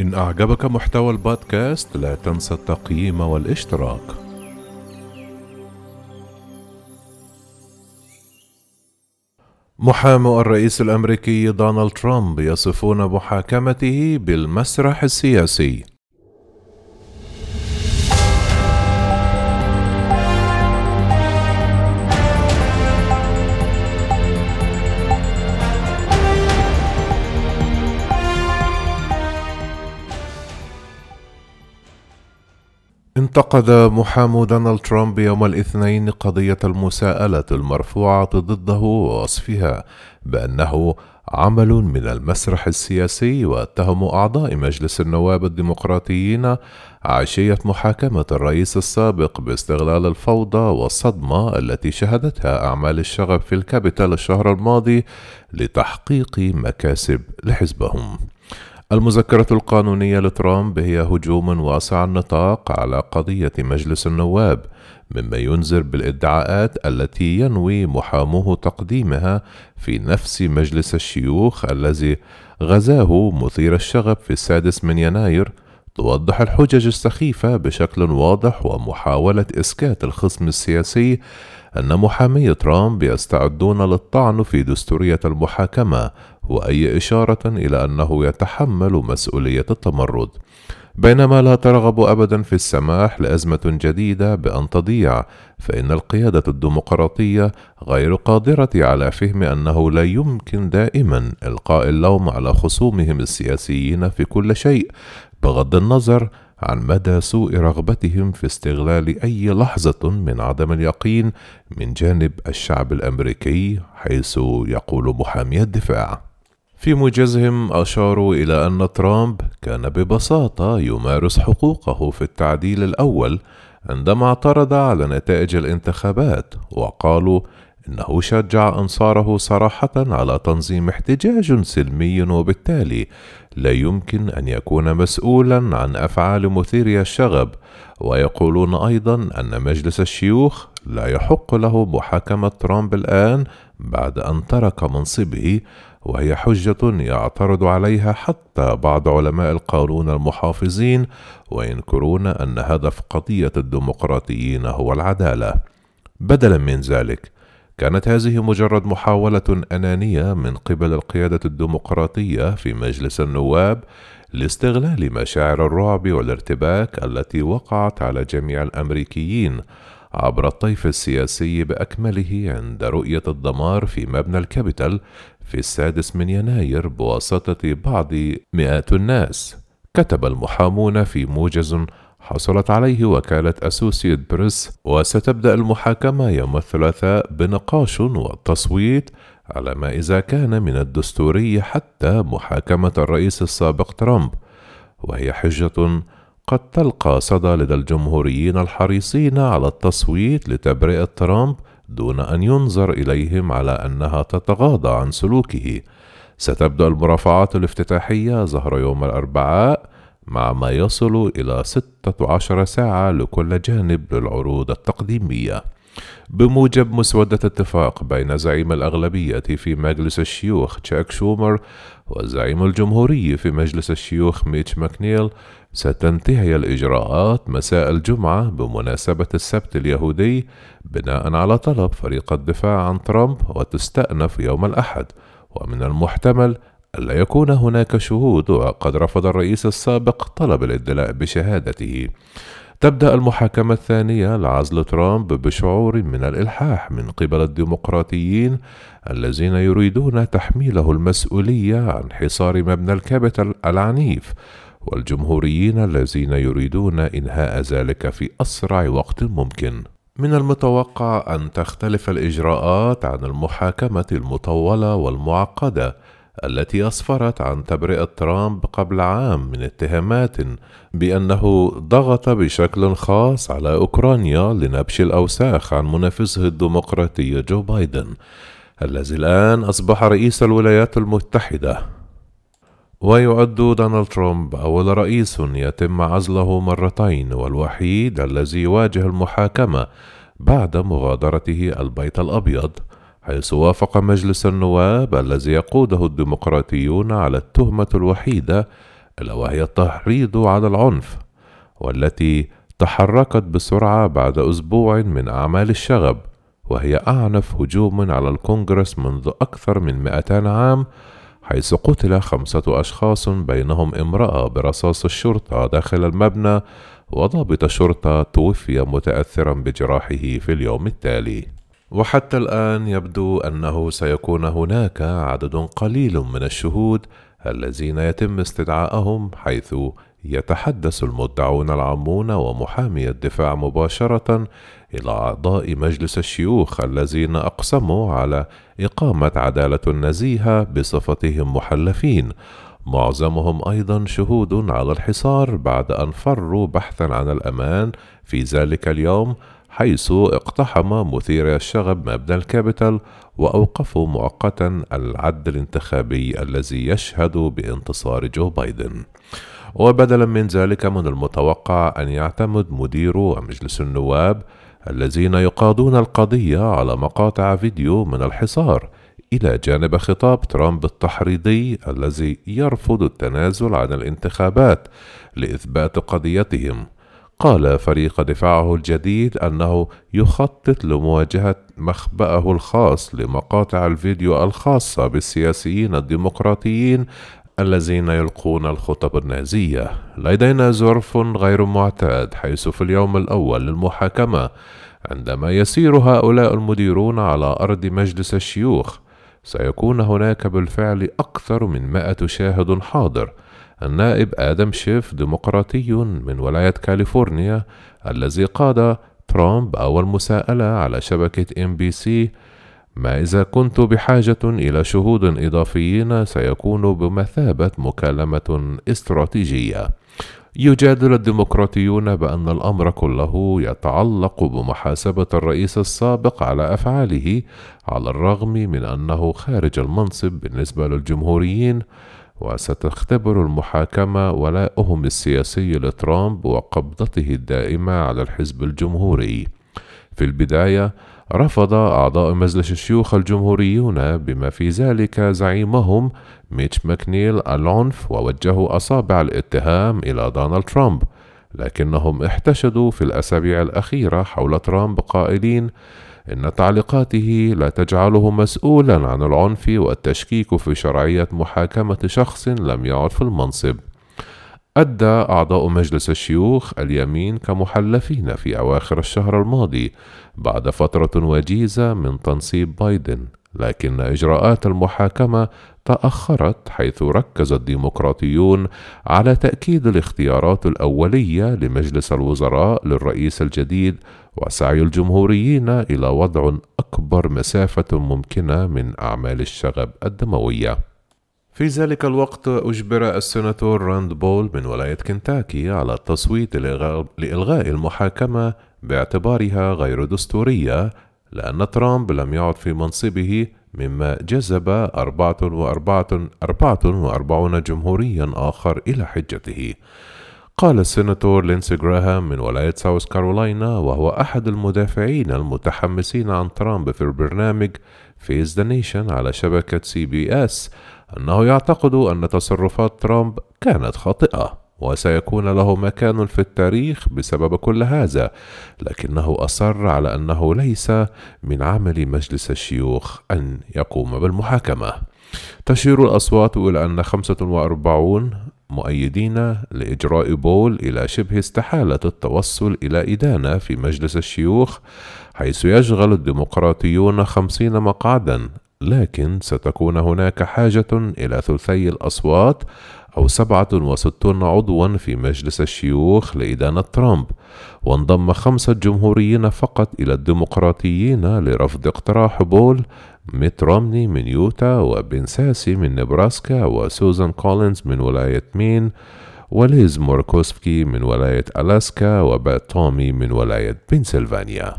إن أعجبك محتوى البودكاست لا تنسى التقييم والاشتراك. محامو الرئيس الأمريكي دونالد ترامب يصفون محاكمته بالمسرح السياسي. انتقد محامو دونالد ترامب يوم الاثنين قضية المساءلة المرفوعة ضده ووصفها بأنه عمل من المسرح السياسي واتهموا أعضاء مجلس النواب الديمقراطيين عشية محاكمة الرئيس السابق باستغلال الفوضى والصدمة التي شهدتها أعمال الشغب في الكابيتال الشهر الماضي لتحقيق مكاسب لحزبهم. المذكرة القانونية لترامب هي هجوم واسع النطاق على قضية مجلس النواب مما ينذر بالادعاءات التي ينوي محاموه تقديمها في نفس مجلس الشيوخ الذي غزاه مثير الشغب في السادس من يناير توضح الحجج السخيفة بشكل واضح ومحاولة إسكات الخصم السياسي أن محامي ترامب يستعدون للطعن في دستورية المحاكمة وأي إشارة إلى أنه يتحمل مسؤولية التمرد. بينما لا ترغب ابدا في السماح لأزمة جديدة بأن تضيع فإن القيادة الديمقراطية غير قادرة على فهم أنه لا يمكن دائما إلقاء اللوم على خصومهم السياسيين في كل شيء بغض النظر عن مدى سوء رغبتهم في استغلال أي لحظة من عدم اليقين من جانب الشعب الأمريكي حيث يقول محامي الدفاع. في موجزهم أشاروا إلى أن ترامب كان ببساطة يمارس حقوقه في التعديل الأول عندما اعترض على نتائج الانتخابات وقالوا إنه شجع أنصاره صراحة على تنظيم احتجاج سلمي وبالتالي لا يمكن أن يكون مسؤولا عن أفعال مثيري الشغب ويقولون أيضا أن مجلس الشيوخ لا يحق له محاكمة ترامب الآن بعد أن ترك منصبه وهي حجة يعترض عليها حتى بعض علماء القانون المحافظين وينكرون أن هدف قضية الديمقراطيين هو العدالة. بدلا من ذلك، كانت هذه مجرد محاولة أنانية من قبل القيادة الديمقراطية في مجلس النواب لاستغلال مشاعر الرعب والارتباك التي وقعت على جميع الأمريكيين عبر الطيف السياسي بأكمله عند رؤية الدمار في مبنى الكابيتال في السادس من يناير بواسطة بعض مئات الناس. كتب المحامون في موجز حصلت عليه وكالة أسوسيت بريس وستبدأ المحاكمة يوم الثلاثاء بنقاش والتصويت على ما إذا كان من الدستوري حتى محاكمة الرئيس السابق ترامب. وهي حجة قد تلقى صدى لدى الجمهوريين الحريصين على التصويت لتبرئة ترامب دون أن ينظر إليهم على أنها تتغاضى عن سلوكه. ستبدأ المرافعات الافتتاحية ظهر يوم الأربعاء مع ما يصل ستة عشر ساعة لكل جانب للعروض التقديمية. بموجب مسودة اتفاق بين زعيم الأغلبية في مجلس الشيوخ تشاك شومر والزعيم الجمهوري في مجلس الشيوخ ميتش ماكنيل ستنتهي الإجراءات مساء الجمعة بمناسبة السبت اليهودي بناء على طلب فريق الدفاع عن ترامب وتستأنف يوم الأحد. ومن المحتمل ألا يكون هناك شهود وقد رفض الرئيس السابق طلب الإدلاء بشهادته تبدأ المحاكمة الثانية لعزل ترامب بشعور من الإلحاح من قبل الديمقراطيين الذين يريدون تحميله المسؤولية عن حصار مبنى الكابيتال العنيف والجمهوريين الذين يريدون إنهاء ذلك في أسرع وقت ممكن. من المتوقع أن تختلف الإجراءات عن المحاكمة المطولة والمعقدة التي أسفرت عن تبرئة ترامب قبل عام من اتهامات بأنه ضغط بشكل خاص على أوكرانيا لنبش الأوساخ عن منافسه الديمقراطي جو بايدن الذي الآن أصبح رئيس الولايات المتحدة. ويعد دونالد ترامب أول رئيس يتم عزله مرتين والوحيد الذي يواجه المحاكمة بعد مغادرته البيت الأبيض. حيث وافق مجلس النواب الذي يقوده الديمقراطيون على التهمة الوحيدة إلا وهي التحريض على العنف والتي تحركت بسرعة بعد أسبوع من أعمال الشغب وهي أعنف هجوم على الكونغرس منذ أكثر من 200 عام حيث قتل خمسة أشخاص بينهم امرأة برصاص الشرطة داخل المبنى وضابط شرطة توفي متأثرا بجراحه في اليوم التالي. وحتى الآن يبدو أنه سيكون هناك عدد قليل من الشهود الذين يتم استدعائهم حيث يتحدث المدعون العامون ومحامي الدفاع مباشرة إلى أعضاء مجلس الشيوخ الذين أقسموا على إقامة عدالة نزيهة بصفتهم محلفين. معظمهم أيضا شهود على الحصار بعد أن فروا بحثا عن الأمان في ذلك اليوم حيث اقتحم مثير الشغب مبنى الكابيتال وأوقفوا مؤقتا العد الانتخابي الذي يشهد بانتصار جو بايدن. وبدلا من ذلك من المتوقع أن يعتمد مدير مجلس النواب الذين يقاضون القضية على مقاطع فيديو من الحصار إلى جانب خطاب ترامب التحريضي الذي يرفض التنازل عن الانتخابات لإثبات قضيتهم. قال فريق دفاعه الجديد أنه يخطط لمواجهة مخبأه الخاص لمقاطع الفيديو الخاصة بالسياسيين الديمقراطيين الذين يلقون الخطب النازية. لدينا ظرف غير معتاد حيث في اليوم الأول للمحاكمة عندما يسير هؤلاء المديرون على أرض مجلس الشيوخ سيكون هناك بالفعل أكثر من مائة شاهد حاضر. النائب آدم شيف ديمقراطي من ولاية كاليفورنيا الذي قاد ترامب أول مساءلة على شبكة إم بي سي ما إذا كنت بحاجة إلى شهود إضافيين سيكون بمثابة مكالمة استراتيجية. يجادل الديمقراطيون بأن الأمر كله يتعلق بمحاسبة الرئيس السابق على أفعاله على الرغم من أنه خارج المنصب بالنسبة للجمهوريين وستختبر المحاكمة ولاؤهم السياسي لترامب وقبضته الدائمة على الحزب الجمهوري. في البداية رفض أعضاء مجلس الشيوخ الجمهوريون بما في ذلك زعيمهم ميتش ماكنيل العنف ووجهوا أصابع الاتهام إلى دونالد ترامب لكنهم احتشدوا في الأسابيع الأخيرة حول ترامب قائلين إن تعليقاته لا تجعله مسؤولا عن العنف والتشكيك في شرعية محاكمة شخص لم يعد في المنصب. أدى أعضاء مجلس الشيوخ اليمين كمحلفين في أواخر الشهر الماضي بعد فترة وجيزة من تنصيب بايدن لكن إجراءات المحاكمة تأخرت حيث ركز الديمقراطيون على تأكيد الاختيارات الأولية لمجلس الوزراء للرئيس الجديد وسعي الجمهوريين إلى وضع أكبر مسافة ممكنة من أعمال الشغب الدموية. في ذلك الوقت أجبر السناتور راند بول من ولاية كنتاكي على التصويت لإلغاء المحاكمة باعتبارها غير دستورية لأن ترامب لم يعد في منصبه مما جذب أربعة وأربعة أربعة وأربعون جمهوريا آخر إلى حجته. قال السيناتور لينسي جراهام من ولاية ساوث كارولاينا وهو أحد المدافعين المتحمسين عن ترامب في البرنامج Face the Nation على شبكة سي بي إس أنه يعتقد أن تصرفات ترامب كانت خاطئة. وسيكون له مكان في التاريخ بسبب كل هذا لكنه أصر على أنه ليس من عمل مجلس الشيوخ أن يقوم بالمحاكمة. تشير الأصوات إلى أن 45 مؤيدين لإجراء بول إلى شبه استحالة التوصل إلى إدانة في مجلس الشيوخ حيث يشغل الديمقراطيون خمسين مقعدا لكن ستكون هناك حاجة إلى ثلثي الأصوات أو 67 عضوا في مجلس الشيوخ لإدانة ترامب وانضم خمسة جمهوريين فقط إلى الديمقراطيين لرفض اقتراح بول ميت رومني من يوتا وبن ساسي من نبراسكا وسوزان كولينز من ولاية مين وليز موركوسكي من ولاية ألاسكا وبات تومي من ولاية بنسلفانيا.